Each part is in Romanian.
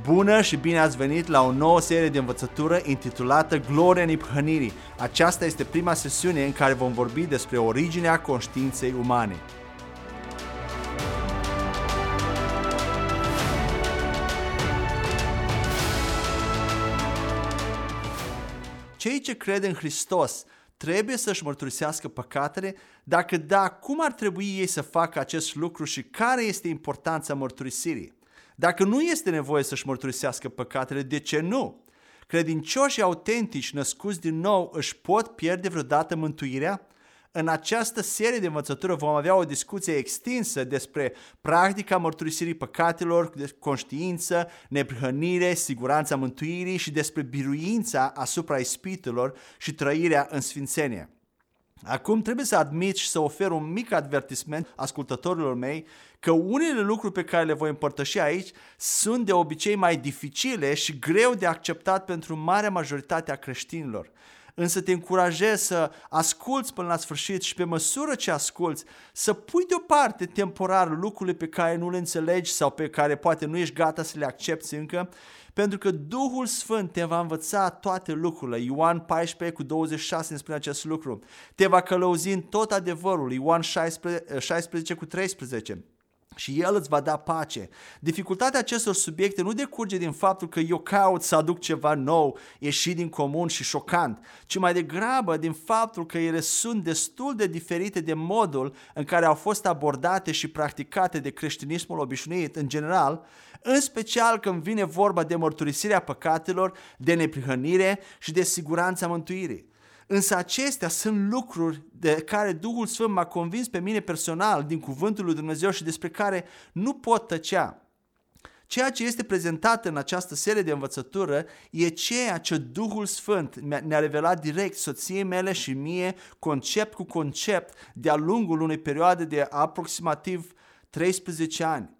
Bună și bine ați venit la o nouă serie de învățătură intitulată Gloria Niphănirii. Aceasta este prima sesiune în care vom vorbi despre originea conștiinței umane. Cei ce cred în Hristos trebuie să-și mărturisească păcatele? Dacă da, cum ar trebui ei să facă acest lucru și care este importanța mărturisirii? Dacă nu este nevoie să-și mărturisească păcatele, de ce nu? Credincioșii autentici născuți din nou își pot pierde vreodată mântuirea? În această serie de învățătură vom avea o discuție extinsă despre practica mărturisirii păcatelor, de conștiință, neprihănire, siguranța mântuirii și despre biruința asupra ispitelor și trăirea în sfințenie. Acum trebuie să admit și să ofer un mic advertisment ascultătorilor mei că unele lucruri pe care le voi împărtăși aici sunt de obicei mai dificile și greu de acceptat pentru marea majoritate a creștinilor. Însă te încurajez să asculți până la sfârșit și pe măsură ce asculți să pui deoparte temporar lucrurile pe care nu le înțelegi sau pe care poate nu ești gata să le accepti încă pentru că Duhul Sfânt te va învăța toate lucrurile. Ioan 14 cu 26 ne spune acest lucru. Te va călăuzi în tot adevărul. Ioan 16, 16 cu 13 și El îți va da pace. Dificultatea acestor subiecte nu decurge din faptul că eu caut să aduc ceva nou, ieșit din comun și șocant, ci mai degrabă din faptul că ele sunt destul de diferite de modul în care au fost abordate și practicate de creștinismul obișnuit în general, în special când vine vorba de mărturisirea păcatelor, de neprihănire și de siguranța mântuirii. Însă acestea sunt lucruri de care Duhul Sfânt m-a convins pe mine personal din Cuvântul lui Dumnezeu și despre care nu pot tăcea. Ceea ce este prezentat în această serie de învățătură e ceea ce Duhul Sfânt ne-a revelat direct soției mele și mie, concept cu concept, de-a lungul unei perioade de aproximativ 13 ani.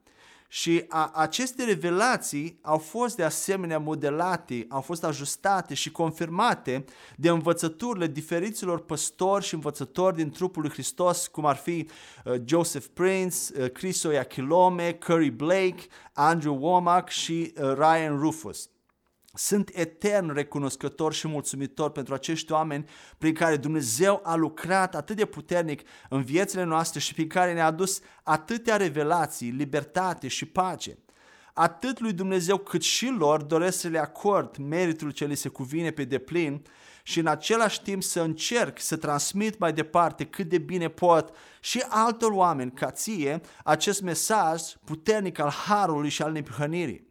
Și a, aceste revelații au fost de asemenea modelate, au fost ajustate și confirmate de învățăturile diferiților păstori și învățători din trupul lui Hristos, cum ar fi uh, Joseph Prince, uh, Chris Oyakhilome, Curry Blake, Andrew Womack și uh, Ryan Rufus. Sunt etern recunoscător și mulțumitor pentru acești oameni prin care Dumnezeu a lucrat atât de puternic în viețile noastre și prin care ne-a adus atâtea revelații, libertate și pace. Atât lui Dumnezeu cât și lor doresc să le acord meritul ce li se cuvine pe deplin și în același timp să încerc să transmit mai departe cât de bine pot și altor oameni ca ție acest mesaj puternic al harului și al neprihănirii.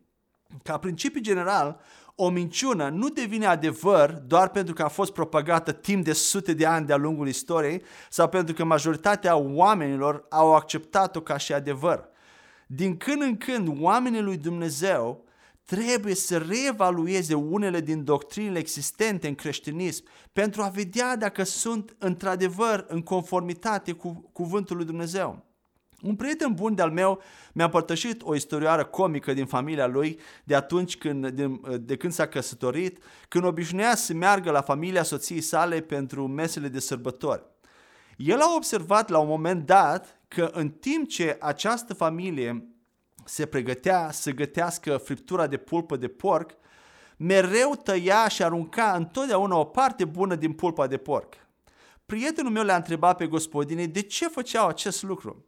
Ca principiu general, o minciună nu devine adevăr doar pentru că a fost propagată timp de sute de ani de-a lungul istoriei sau pentru că majoritatea oamenilor au acceptat-o ca și adevăr. Din când în când, oamenii lui Dumnezeu trebuie să reevalueze unele din doctrinele existente în creștinism pentru a vedea dacă sunt într-adevăr în conformitate cu cuvântul lui Dumnezeu. Un prieten bun de-al meu mi-a împărtășit o istorioară comică din familia lui de atunci când, de, de când s-a căsătorit, când obișnuia să meargă la familia soției sale pentru mesele de sărbători. El a observat la un moment dat că în timp ce această familie se pregătea să gătească friptura de pulpă de porc, mereu tăia și arunca întotdeauna o parte bună din pulpa de porc. Prietenul meu le-a întrebat pe gospodine de ce făceau acest lucru.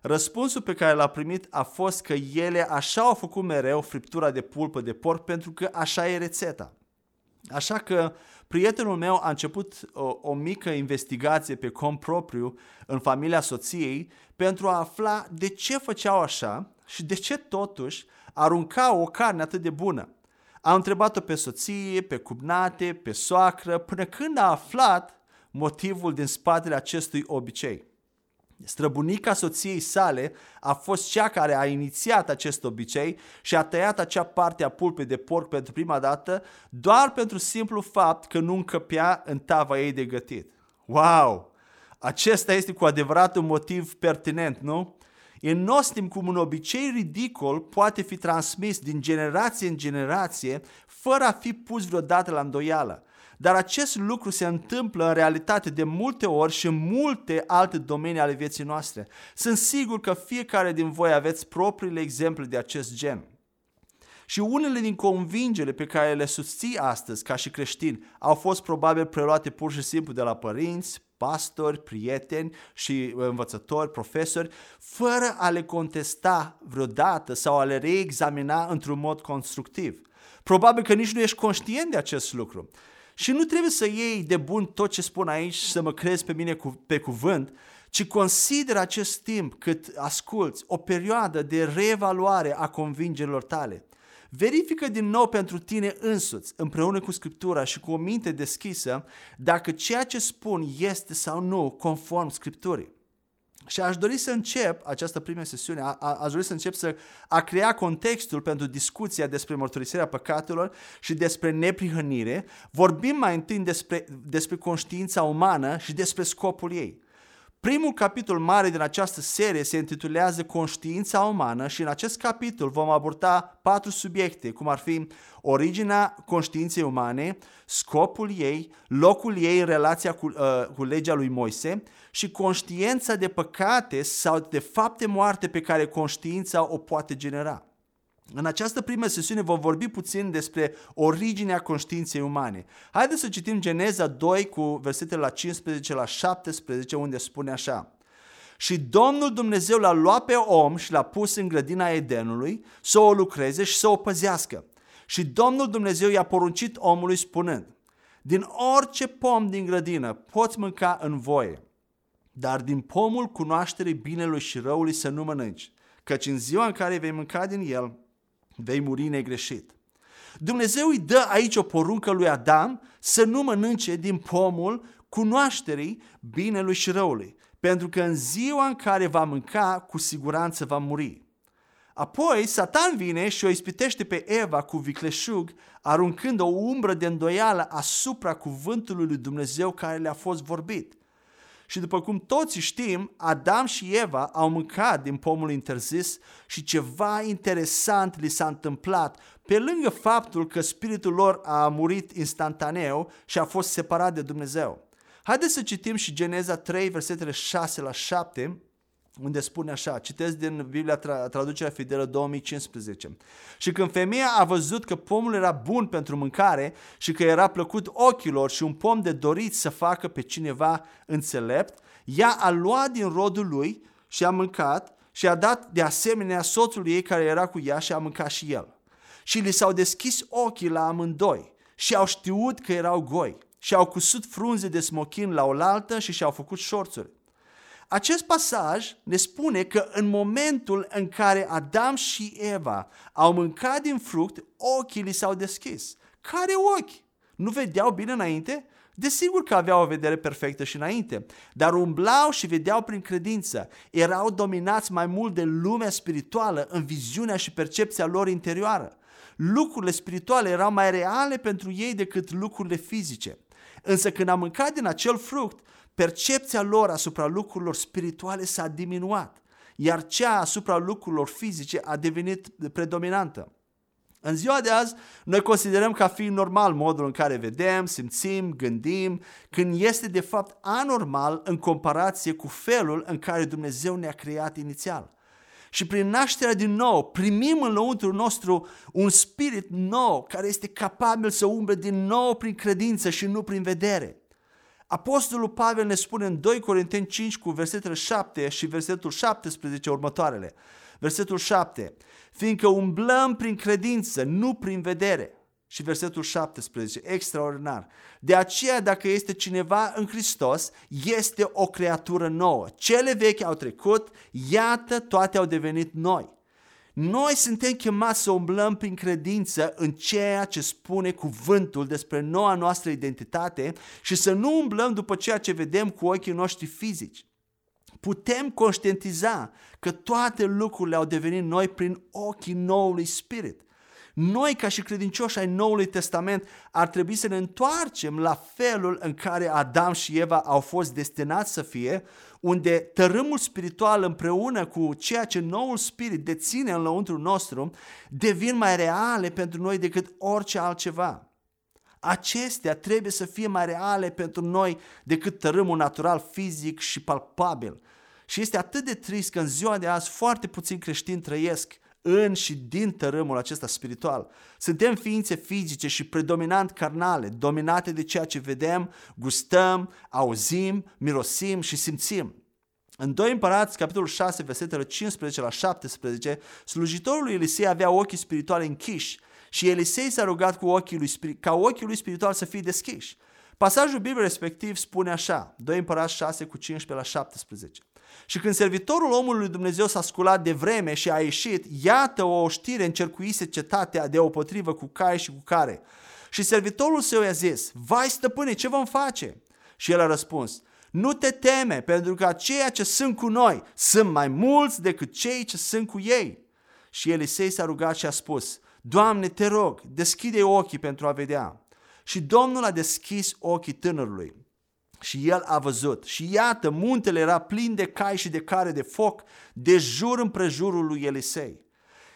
Răspunsul pe care l-a primit a fost că ele așa au făcut mereu friptura de pulpă de porc pentru că așa e rețeta. Așa că prietenul meu a început o, o mică investigație pe cont propriu în familia soției pentru a afla de ce făceau așa și de ce totuși aruncau o carne atât de bună. A întrebat-o pe soție, pe cumnate, pe soacră, până când a aflat motivul din spatele acestui obicei. Străbunica soției sale a fost cea care a inițiat acest obicei și a tăiat acea parte a pulpei de porc pentru prima dată doar pentru simplu fapt că nu încăpea în tava ei de gătit. Wow! Acesta este cu adevărat un motiv pertinent, nu? E nostim cum un obicei ridicol poate fi transmis din generație în generație fără a fi pus vreodată la îndoială. Dar acest lucru se întâmplă în realitate de multe ori și în multe alte domenii ale vieții noastre. Sunt sigur că fiecare din voi aveți propriile exemple de acest gen. Și unele din convingere pe care le susții astăzi ca și creștini au fost probabil preluate pur și simplu de la părinți, pastori, prieteni și învățători, profesori, fără a le contesta vreodată sau a le reexamina într-un mod constructiv. Probabil că nici nu ești conștient de acest lucru. Și nu trebuie să iei de bun tot ce spun aici și să mă crezi pe mine cu, pe cuvânt, ci consider acest timp cât asculți o perioadă de reevaluare a convingerilor tale. Verifică din nou pentru tine însuți, împreună cu Scriptura și cu o minte deschisă, dacă ceea ce spun este sau nu conform Scripturii. Și aș dori să încep această primă sesiune, a, a, aș dori să încep să a crea contextul pentru discuția despre mărturisirea păcatelor și despre neprihănire. Vorbim mai întâi despre, despre conștiința umană și despre scopul ei. Primul capitol mare din această serie se intitulează Conștiința umană și în acest capitol vom aborda patru subiecte, cum ar fi originea conștiinței umane, scopul ei, locul ei în relația cu, uh, cu legea lui Moise și conștiința de păcate sau de fapte moarte pe care conștiința o poate genera. În această primă sesiune vom vorbi puțin despre originea conștiinței umane. Haideți să citim Geneza 2 cu versetele la 15 la 17 unde spune așa. Și Domnul Dumnezeu l-a luat pe om și l-a pus în grădina Edenului să o lucreze și să o păzească. Și Domnul Dumnezeu i-a poruncit omului spunând, din orice pom din grădină poți mânca în voie, dar din pomul cunoașterii binelui și răului să nu mănânci, căci în ziua în care vei mânca din el, vei muri negreșit. Dumnezeu îi dă aici o poruncă lui Adam să nu mănânce din pomul cunoașterii binelui și răului, pentru că în ziua în care va mânca, cu siguranță va muri. Apoi, Satan vine și o ispitește pe Eva cu vicleșug, aruncând o umbră de îndoială asupra cuvântului lui Dumnezeu care le-a fost vorbit. Și după cum toți știm, Adam și Eva au mâncat din pomul interzis și ceva interesant li s-a întâmplat, pe lângă faptul că spiritul lor a murit instantaneu și a fost separat de Dumnezeu. Haideți să citim și Geneza 3, versetele 6 la 7, unde spune așa, citesc din Biblia Traducerea Fidelă 2015. Și când femeia a văzut că pomul era bun pentru mâncare și că era plăcut ochilor și un pom de dorit să facă pe cineva înțelept, ea a luat din rodul lui și a mâncat și a dat de asemenea soțului ei care era cu ea și a mâncat și el. Și li s-au deschis ochii la amândoi și au știut că erau goi și au cusut frunze de smochin la oaltă și și-au făcut șorțuri. Acest pasaj ne spune că în momentul în care Adam și Eva au mâncat din fruct, ochii li s-au deschis. Care ochi? Nu vedeau bine înainte? Desigur că aveau o vedere perfectă și înainte, dar umblau și vedeau prin credință. Erau dominați mai mult de lumea spirituală în viziunea și percepția lor interioară. Lucrurile spirituale erau mai reale pentru ei decât lucrurile fizice. Însă când am mâncat din acel fruct, percepția lor asupra lucrurilor spirituale s-a diminuat, iar cea asupra lucrurilor fizice a devenit predominantă. În ziua de azi, noi considerăm ca fiind normal modul în care vedem, simțim, gândim, când este de fapt anormal în comparație cu felul în care Dumnezeu ne-a creat inițial. Și prin nașterea din nou primim în lăuntrul nostru un spirit nou care este capabil să umble din nou prin credință și nu prin vedere. Apostolul Pavel ne spune în 2 Corinteni 5 cu versetele 7 și versetul 17 următoarele. Versetul 7. Fiindcă umblăm prin credință, nu prin vedere. Și versetul 17, extraordinar. De aceea, dacă este cineva în Hristos, este o creatură nouă. Cele vechi au trecut, iată, toate au devenit noi. Noi suntem chemați să umblăm prin credință în ceea ce spune cuvântul despre noua noastră identitate și să nu umblăm după ceea ce vedem cu ochii noștri fizici. Putem conștientiza că toate lucrurile au devenit noi prin ochii noului spirit. Noi, ca și credincioși ai Noului Testament, ar trebui să ne întoarcem la felul în care Adam și Eva au fost destinați să fie, unde tărâmul spiritual împreună cu ceea ce noul spirit deține în lăuntru nostru devin mai reale pentru noi decât orice altceva. Acestea trebuie să fie mai reale pentru noi decât tărâmul natural, fizic și palpabil. Și este atât de trist că în ziua de azi foarte puțini creștini trăiesc în și din tărâmul acesta spiritual. Suntem ființe fizice și predominant carnale, dominate de ceea ce vedem, gustăm, auzim, mirosim și simțim. În 2 Împărați, capitolul 6, versetele 15 la 17, slujitorul lui Elisei avea ochii spirituale închiși și Elisei s-a rugat cu ochii lui, ca ochii lui spiritual să fie deschiși. Pasajul Bibliei respectiv spune așa, 2 Împărați 6 cu 15 la 17. Și când servitorul omului lui Dumnezeu s-a sculat de vreme și a ieșit, iată o știre încercuise cetatea de potrivă cu cai și cu care. Și servitorul său i-a zis, vai stăpâne, ce vom face? Și el a răspuns, nu te teme, pentru că aceia ce sunt cu noi sunt mai mulți decât cei ce sunt cu ei. Și Elisei s-a rugat și a spus, Doamne, te rog, deschide ochii pentru a vedea. Și Domnul a deschis ochii tânărului și el a văzut. Și iată, muntele era plin de cai și de care de foc de jur împrejurul lui Elisei.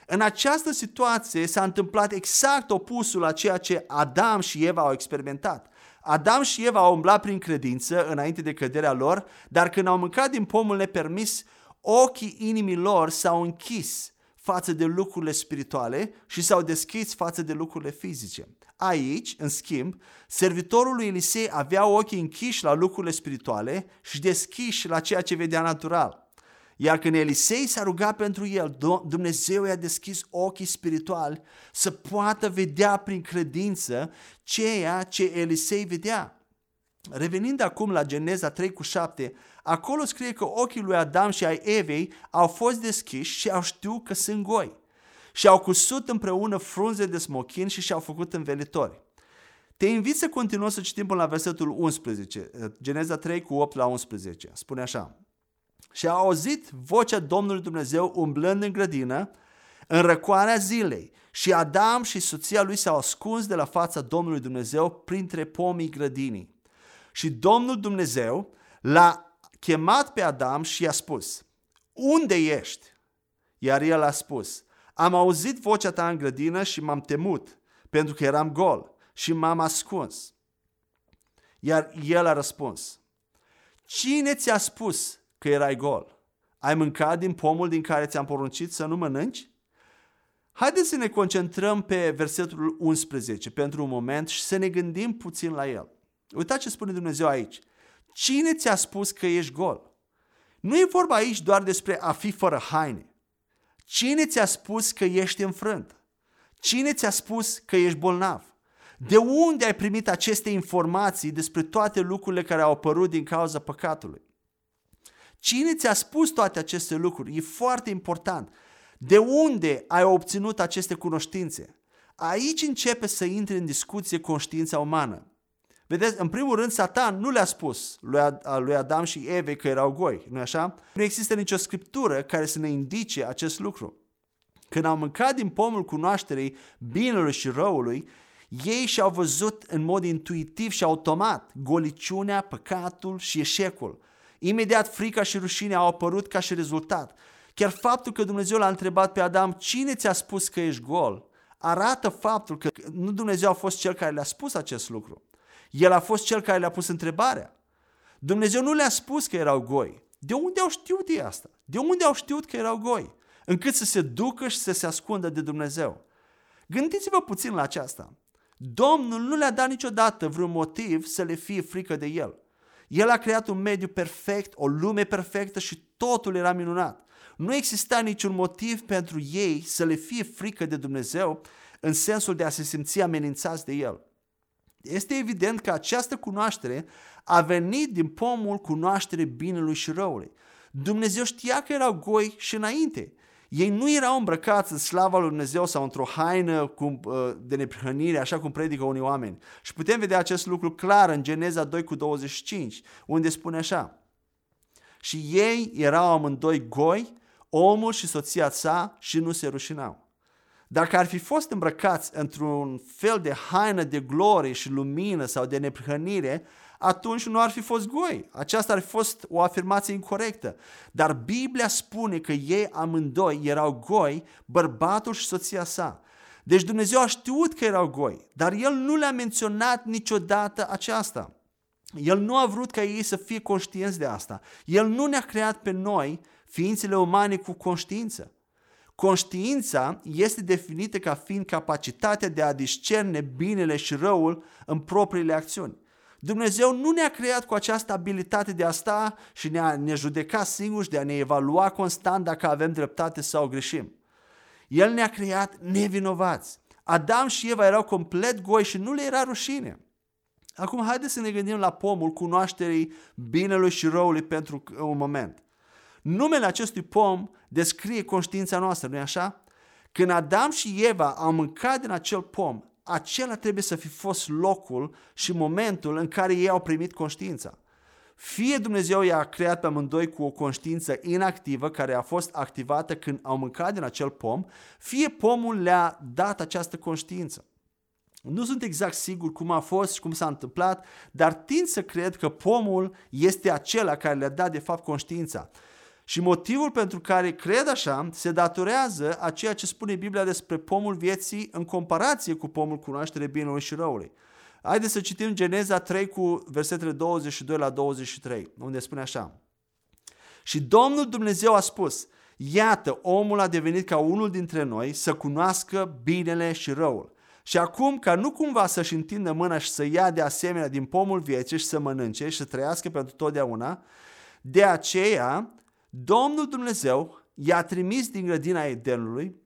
În această situație s-a întâmplat exact opusul la ceea ce Adam și Eva au experimentat. Adam și Eva au umblat prin credință înainte de căderea lor, dar când au mâncat din pomul nepermis, ochii inimii lor s-au închis față de lucrurile spirituale și s-au deschis față de lucrurile fizice. Aici, în schimb, servitorul lui Elisei avea ochii închiși la lucrurile spirituale și deschiși la ceea ce vedea natural. Iar când Elisei s-a rugat pentru el, Dumnezeu i-a deschis ochii spirituali să poată vedea prin credință ceea ce Elisei vedea. Revenind acum la Geneza 3 cu 7, acolo scrie că ochii lui Adam și ai Evei au fost deschiși și au știut că sunt goi. Și au cusut împreună frunze de smochin și și-au făcut învelitori. Te invit să continuăm să citim până la versetul 11, Geneza 3 cu 8 la 11. Spune așa. Și a auzit vocea Domnului Dumnezeu umblând în grădină în răcoarea zilei și Adam și soția lui s-au ascuns de la fața Domnului Dumnezeu printre pomii grădinii. Și Domnul Dumnezeu l-a chemat pe Adam și i-a spus, Unde ești? Iar el a spus, Am auzit vocea ta în grădină și m-am temut, pentru că eram gol și m-am ascuns. Iar el a răspuns, Cine ți-a spus că erai gol? Ai mâncat din pomul din care ți-am poruncit să nu mănânci? Haideți să ne concentrăm pe versetul 11 pentru un moment și să ne gândim puțin la el. Uitați ce spune Dumnezeu aici. Cine ți-a spus că ești gol? Nu e vorba aici doar despre a fi fără haine. Cine ți-a spus că ești înfrânt? Cine ți-a spus că ești bolnav? De unde ai primit aceste informații despre toate lucrurile care au apărut din cauza păcatului? Cine ți-a spus toate aceste lucruri? E foarte important. De unde ai obținut aceste cunoștințe? Aici începe să intre în discuție conștiința umană. Vedeți, în primul rând, Satan nu le-a spus lui Adam și Eve că erau goi, nu așa? Nu există nicio scriptură care să ne indice acest lucru. Când au mâncat din pomul cunoașterii binelui și răului, ei și-au văzut în mod intuitiv și automat goliciunea, păcatul și eșecul. Imediat frica și rușinea au apărut ca și rezultat. Chiar faptul că Dumnezeu l-a întrebat pe Adam, cine ți-a spus că ești gol, arată faptul că nu Dumnezeu a fost cel care le-a spus acest lucru. El a fost cel care le-a pus întrebarea. Dumnezeu nu le-a spus că erau goi. De unde au știut ei asta? De unde au știut că erau goi? Încât să se ducă și să se ascundă de Dumnezeu. Gândiți-vă puțin la aceasta. Domnul nu le-a dat niciodată vreun motiv să le fie frică de El. El a creat un mediu perfect, o lume perfectă și totul era minunat. Nu exista niciun motiv pentru ei să le fie frică de Dumnezeu în sensul de a se simți amenințați de El. Este evident că această cunoaștere a venit din pomul cunoaștere binelui și răului. Dumnezeu știa că erau goi și înainte. Ei nu erau îmbrăcați în slava lui Dumnezeu sau într-o haină cu, uh, de neprihănire, așa cum predică unii oameni. Și putem vedea acest lucru clar în Geneza 2 cu 25, unde spune așa. Și ei erau amândoi goi, omul și soția sa și nu se rușinau. Dacă ar fi fost îmbrăcați într-un fel de haină de glorie și lumină sau de neprihănire, atunci nu ar fi fost goi. Aceasta ar fi fost o afirmație incorrectă. Dar Biblia spune că ei amândoi erau goi, bărbatul și soția sa. Deci Dumnezeu a știut că erau goi, dar El nu le-a menționat niciodată aceasta. El nu a vrut ca ei să fie conștienți de asta. El nu ne-a creat pe noi, ființele umane, cu conștiință. Conștiința este definită ca fiind capacitatea de a discerne binele și răul în propriile acțiuni. Dumnezeu nu ne-a creat cu această abilitate de a sta și ne-a ne judeca singuri, de a ne evalua constant dacă avem dreptate sau greșim. El ne-a creat nevinovați. Adam și Eva erau complet goi și nu le era rușine. Acum haideți să ne gândim la pomul cunoașterii binelui și răului pentru un moment. Numele acestui pom descrie conștiința noastră, nu-i așa? Când Adam și Eva au mâncat din acel pom, acela trebuie să fi fost locul și momentul în care ei au primit conștiința. Fie Dumnezeu i-a creat pe amândoi cu o conștiință inactivă care a fost activată când au mâncat din acel pom, fie pomul le-a dat această conștiință. Nu sunt exact sigur cum a fost și cum s-a întâmplat, dar tind să cred că pomul este acela care le-a dat de fapt conștiința. Și motivul pentru care cred așa se datorează a ceea ce spune Biblia despre pomul vieții în comparație cu pomul cunoaștere binelui și răului. Haideți să citim Geneza 3 cu versetele 22 la 23, unde spune așa. Și Domnul Dumnezeu a spus, iată, omul a devenit ca unul dintre noi să cunoască binele și răul. Și acum, ca nu cumva să-și întindă mâna și să ia de asemenea din pomul vieții și să mănânce și să trăiască pentru totdeauna, de aceea Domnul Dumnezeu i-a trimis din grădina Edenului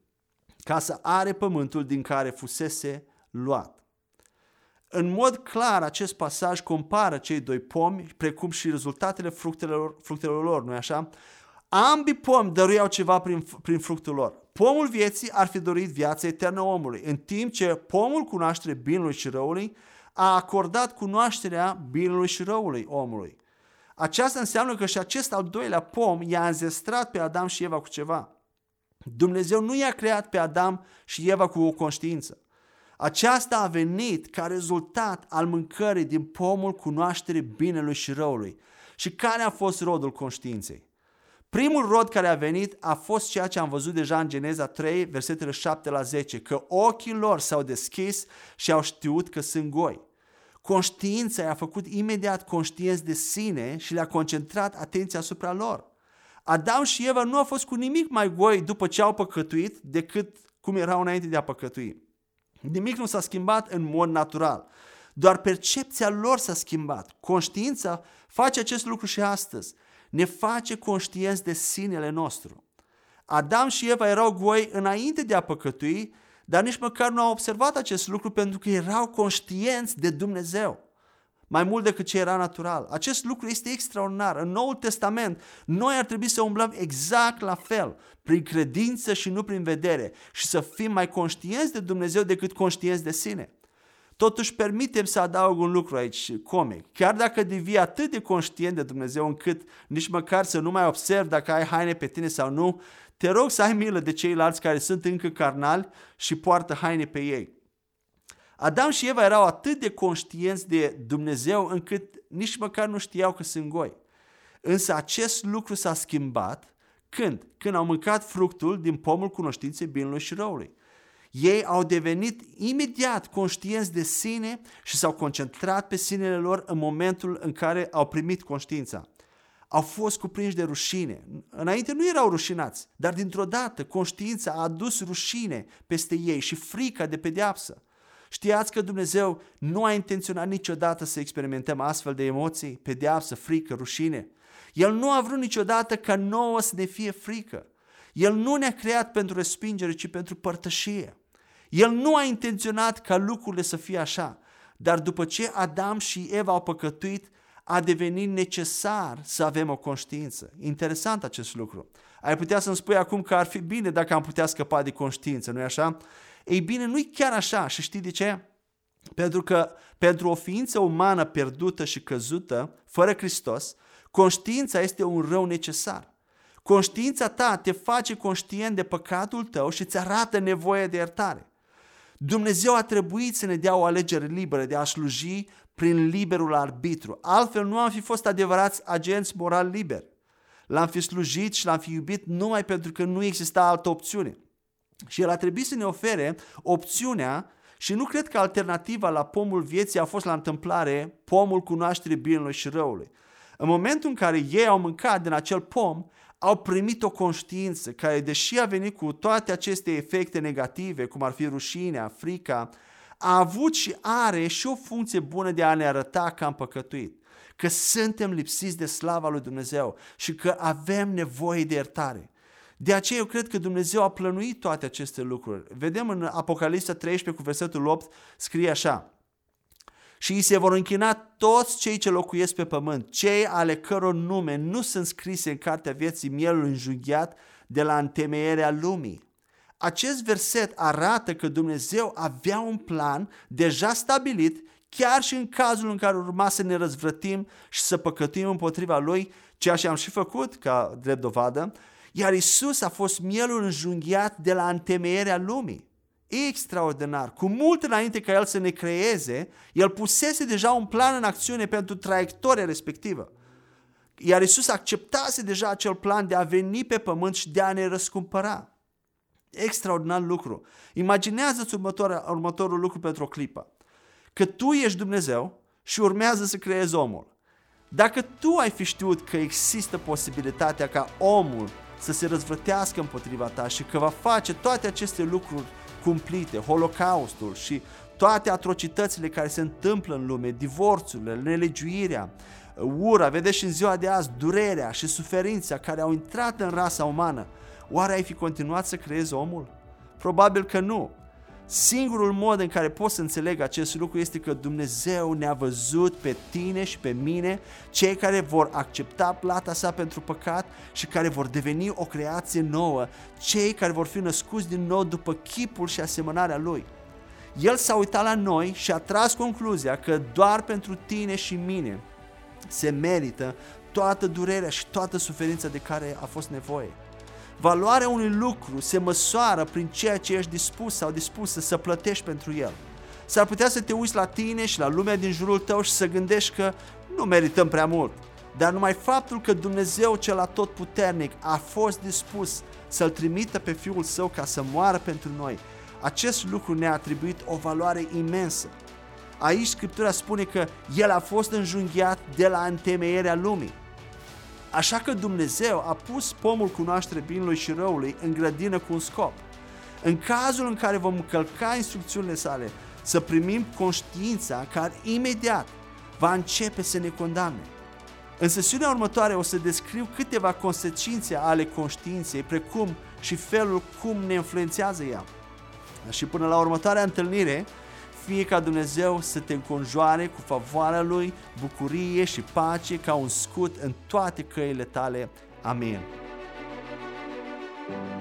ca să are pământul din care fusese luat. În mod clar, acest pasaj compară cei doi pomi, precum și rezultatele fructelor, fructelor lor, nu-i așa? Ambii pomi dăruiau ceva prin, prin fructul lor. Pomul vieții ar fi dorit viața eternă omului, în timp ce pomul cunoaștere binului și răului a acordat cunoașterea binului și răului omului. Aceasta înseamnă că și acest al doilea pom i-a înzestrat pe Adam și Eva cu ceva. Dumnezeu nu i-a creat pe Adam și Eva cu o conștiință. Aceasta a venit ca rezultat al mâncării din pomul cunoașterii binelui și răului. Și care a fost rodul conștiinței? Primul rod care a venit a fost ceea ce am văzut deja în Geneza 3, versetele 7 la 10, că ochii lor s-au deschis și au știut că sunt goi. Conștiința i-a făcut imediat conștienți de sine și le-a concentrat atenția asupra lor. Adam și Eva nu au fost cu nimic mai goi după ce au păcătuit decât cum erau înainte de a păcătui. Nimic nu s-a schimbat în mod natural. Doar percepția lor s-a schimbat. Conștiința face acest lucru și astăzi. Ne face conștienți de sinele nostru. Adam și Eva erau goi înainte de a păcătui, dar nici măcar nu au observat acest lucru pentru că erau conștienți de Dumnezeu. Mai mult decât ce era natural. Acest lucru este extraordinar. În Noul Testament, noi ar trebui să umblăm exact la fel, prin credință și nu prin vedere, și să fim mai conștienți de Dumnezeu decât conștienți de sine. Totuși, permitem să adaug un lucru aici, comic. Chiar dacă devii atât de conștient de Dumnezeu încât nici măcar să nu mai observi dacă ai haine pe tine sau nu, te rog să ai milă de ceilalți care sunt încă carnali și poartă haine pe ei. Adam și Eva erau atât de conștienți de Dumnezeu încât nici măcar nu știau că sunt goi. Însă acest lucru s-a schimbat când? Când au mâncat fructul din pomul cunoștinței binelui și răului. Ei au devenit imediat conștienți de sine și s-au concentrat pe sinele lor în momentul în care au primit conștiința au fost cuprinși de rușine. Înainte nu erau rușinați, dar dintr-o dată conștiința a adus rușine peste ei și frica de pedeapsă. Știați că Dumnezeu nu a intenționat niciodată să experimentăm astfel de emoții, pedeapsă, frică, rușine. El nu a vrut niciodată ca nouă să ne fie frică. El nu ne-a creat pentru respingere, ci pentru părtășie. El nu a intenționat ca lucrurile să fie așa, dar după ce Adam și Eva au păcătuit, a devenit necesar să avem o conștiință. Interesant acest lucru. Ai putea să-mi spui acum că ar fi bine dacă am putea scăpa de conștiință, nu-i așa? Ei bine, nu-i chiar așa și știi de ce? Pentru că pentru o ființă umană pierdută și căzută, fără Hristos, conștiința este un rău necesar. Conștiința ta te face conștient de păcatul tău și îți arată nevoie de iertare. Dumnezeu a trebuit să ne dea o alegere liberă de a sluji prin liberul arbitru. Altfel nu am fi fost adevărați agenți moral liberi. L-am fi slujit și l-am fi iubit numai pentru că nu exista altă opțiune. Și el a trebuit să ne ofere opțiunea și nu cred că alternativa la pomul vieții a fost la întâmplare pomul cunoașterii binelui și răului. În momentul în care ei au mâncat din acel pom, au primit o conștiință care, deși a venit cu toate aceste efecte negative, cum ar fi rușinea, frica, a avut și are și o funcție bună de a ne arăta că am păcătuit, că suntem lipsiți de slava lui Dumnezeu și că avem nevoie de iertare. De aceea eu cred că Dumnezeu a plănuit toate aceste lucruri. Vedem în Apocalipsa 13 cu versetul 8, scrie așa, și îi se vor închina toți cei ce locuiesc pe pământ, cei ale căror nume nu sunt scrise în cartea vieții mielului înjunghiat de la întemeierea lumii. Acest verset arată că Dumnezeu avea un plan deja stabilit chiar și în cazul în care urma să ne răzvrătim și să păcătuim împotriva Lui, ceea ce am și făcut ca drept dovadă, iar Isus a fost mielul înjunghiat de la întemeierea lumii. Extraordinar! Cu mult înainte ca El să ne creeze, El pusese deja un plan în acțiune pentru traiectoria respectivă. Iar Isus acceptase deja acel plan de a veni pe pământ și de a ne răscumpăra. Extraordinar lucru. Imaginează-ți următorul, următorul lucru pentru o clipă. Că tu ești Dumnezeu și urmează să creezi omul. Dacă tu ai fi știut că există posibilitatea ca omul să se răzvrătească împotriva ta și că va face toate aceste lucruri cumplite, holocaustul și toate atrocitățile care se întâmplă în lume, divorțurile, nelegiuirea, ura, vedeți și în ziua de azi, durerea și suferința care au intrat în rasa umană, oare ai fi continuat să creezi omul? Probabil că nu. Singurul mod în care pot să înțeleg acest lucru este că Dumnezeu ne-a văzut pe tine și pe mine, cei care vor accepta plata sa pentru păcat și care vor deveni o creație nouă, cei care vor fi născuți din nou după chipul și asemănarea Lui. El s-a uitat la noi și a tras concluzia că doar pentru tine și mine se merită toată durerea și toată suferința de care a fost nevoie. Valoarea unui lucru se măsoară prin ceea ce ești dispus sau dispusă să plătești pentru el. S-ar putea să te uiți la tine și la lumea din jurul tău și să gândești că nu merităm prea mult. Dar numai faptul că Dumnezeu cel atotputernic a fost dispus să-L trimită pe Fiul Său ca să moară pentru noi, acest lucru ne-a atribuit o valoare imensă. Aici Scriptura spune că El a fost înjunghiat de la întemeierea lumii. Așa că Dumnezeu a pus pomul cunoaștere binului și răului în grădină cu un scop. În cazul în care vom încălca instrucțiunile sale, să primim conștiința care imediat va începe să ne condamne. În sesiunea următoare o să descriu câteva consecințe ale conștiinței, precum și felul cum ne influențează ea. Și până la următoarea întâlnire, fie ca Dumnezeu să te înconjoare cu favoarea Lui, bucurie și pace ca un scut în toate căile tale. Amin. thank you